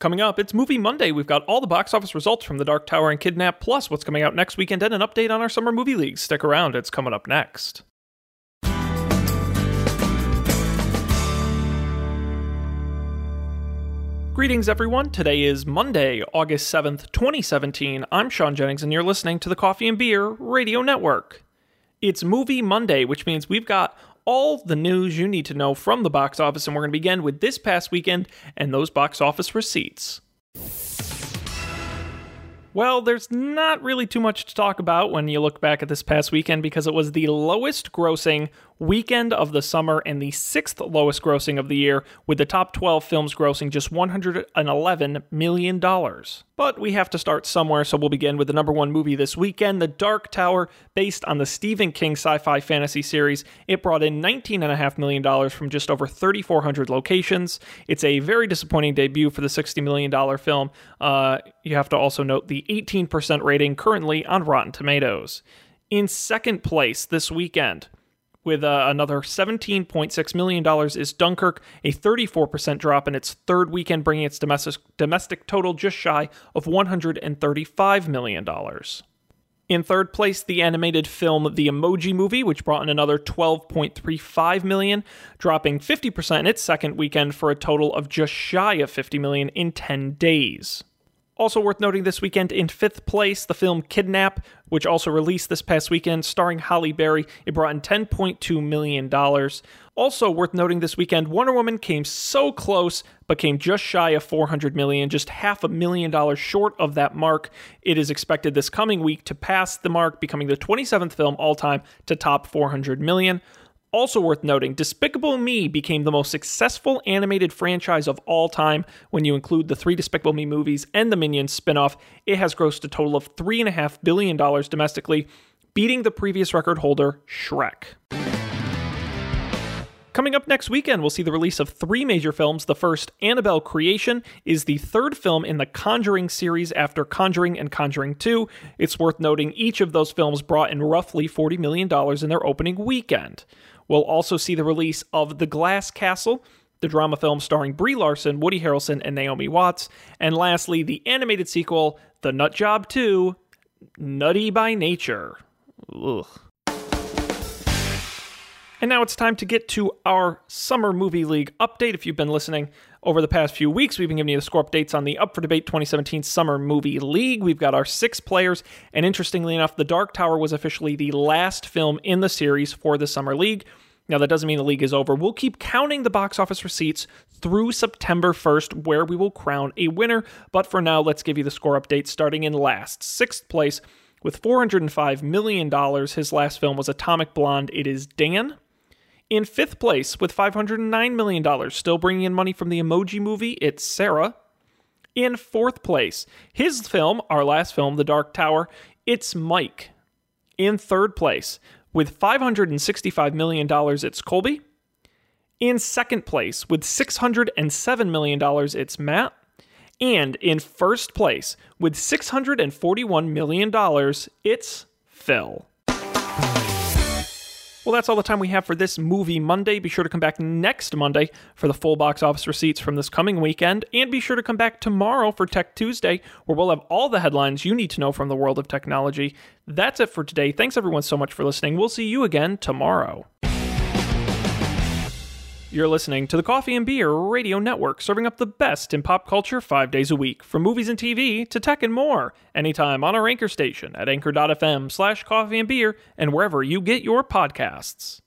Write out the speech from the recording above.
Coming up, it's Movie Monday. We've got all the box office results from The Dark Tower and Kidnap, plus what's coming out next weekend, and an update on our summer movie leagues. Stick around, it's coming up next. Greetings, everyone. Today is Monday, August 7th, 2017. I'm Sean Jennings, and you're listening to the Coffee and Beer Radio Network. It's Movie Monday, which means we've got all the news you need to know from the box office, and we're going to begin with this past weekend and those box office receipts. Well, there's not really too much to talk about when you look back at this past weekend because it was the lowest grossing weekend of the summer and the sixth lowest grossing of the year, with the top 12 films grossing just $111 million. But we have to start somewhere, so we'll begin with the number one movie this weekend, The Dark Tower, based on the Stephen King sci fi fantasy series. It brought in $19.5 million from just over 3,400 locations. It's a very disappointing debut for the $60 million film. Uh, you have to also note the 18% rating currently on Rotten Tomatoes. In second place this weekend, with uh, another $17.6 million is Dunkirk, a 34% drop in its third weekend, bringing its domestic, domestic total just shy of $135 million. In third place, the animated film The Emoji Movie, which brought in another 12.35 million, dropping 50% in its second weekend for a total of just shy of 50 million in 10 days. Also worth noting this weekend, in fifth place, the film Kidnap, which also released this past weekend, starring Halle Berry. It brought in $10.2 million. Also worth noting this weekend, Wonder Woman came so close, but came just shy of 400 million, just half a million dollars short of that mark. It is expected this coming week to pass the mark, becoming the 27th film all time to top 400 million. Also worth noting, Despicable Me became the most successful animated franchise of all time when you include the three Despicable Me movies and the Minions spin-off. It has grossed a total of $3.5 billion domestically, beating the previous record holder, Shrek. Coming up next weekend, we'll see the release of three major films. The first, Annabelle Creation, is the third film in the Conjuring series after Conjuring and Conjuring 2. It's worth noting each of those films brought in roughly $40 million in their opening weekend. We'll also see the release of The Glass Castle, the drama film starring Brie Larson, Woody Harrelson, and Naomi Watts. And lastly, the animated sequel, The Nut Job 2, Nutty by Nature. Ugh. And now it's time to get to our Summer Movie League update. If you've been listening over the past few weeks, we've been giving you the score updates on the Up for Debate 2017 Summer Movie League. We've got our six players, and interestingly enough, The Dark Tower was officially the last film in the series for the Summer League. Now, that doesn't mean the league is over. We'll keep counting the box office receipts through September 1st, where we will crown a winner. But for now, let's give you the score update starting in last. Sixth place with $405 million. His last film was Atomic Blonde. It is Dan. In fifth place with $509 million, still bringing in money from the emoji movie, it's Sarah. In fourth place, his film, our last film, The Dark Tower, it's Mike. In third place, with $565 million, it's Colby. In second place, with $607 million, it's Matt. And in first place, with $641 million, it's Phil. Well, that's all the time we have for this movie Monday. Be sure to come back next Monday for the full box office receipts from this coming weekend. And be sure to come back tomorrow for Tech Tuesday, where we'll have all the headlines you need to know from the world of technology. That's it for today. Thanks everyone so much for listening. We'll see you again tomorrow. You're listening to the Coffee and Beer Radio Network, serving up the best in pop culture five days a week, from movies and TV to tech and more. Anytime on our anchor station at anchor.fm slash coffee and beer and wherever you get your podcasts.